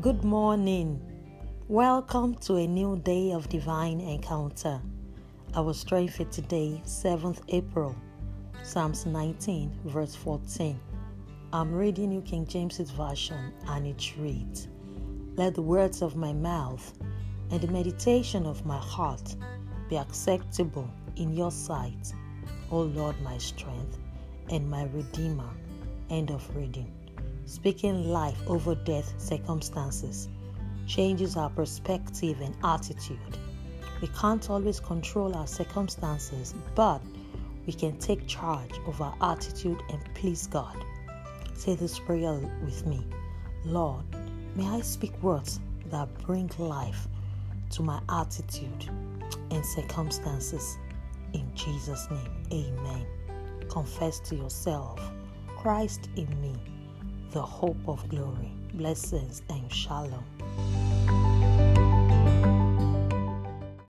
Good morning. Welcome to a new day of divine encounter. Our strength for today, 7th April, Psalms 19, verse 14. I'm reading New King James Version and it reads Let the words of my mouth and the meditation of my heart be acceptable in your sight, O Lord, my strength and my Redeemer. End of reading. Speaking life over death circumstances changes our perspective and attitude. We can't always control our circumstances, but we can take charge of our attitude and please God. Say this prayer with me Lord, may I speak words that bring life to my attitude and circumstances. In Jesus' name, amen. Confess to yourself Christ in me, the hope of glory. Blessings and shalom.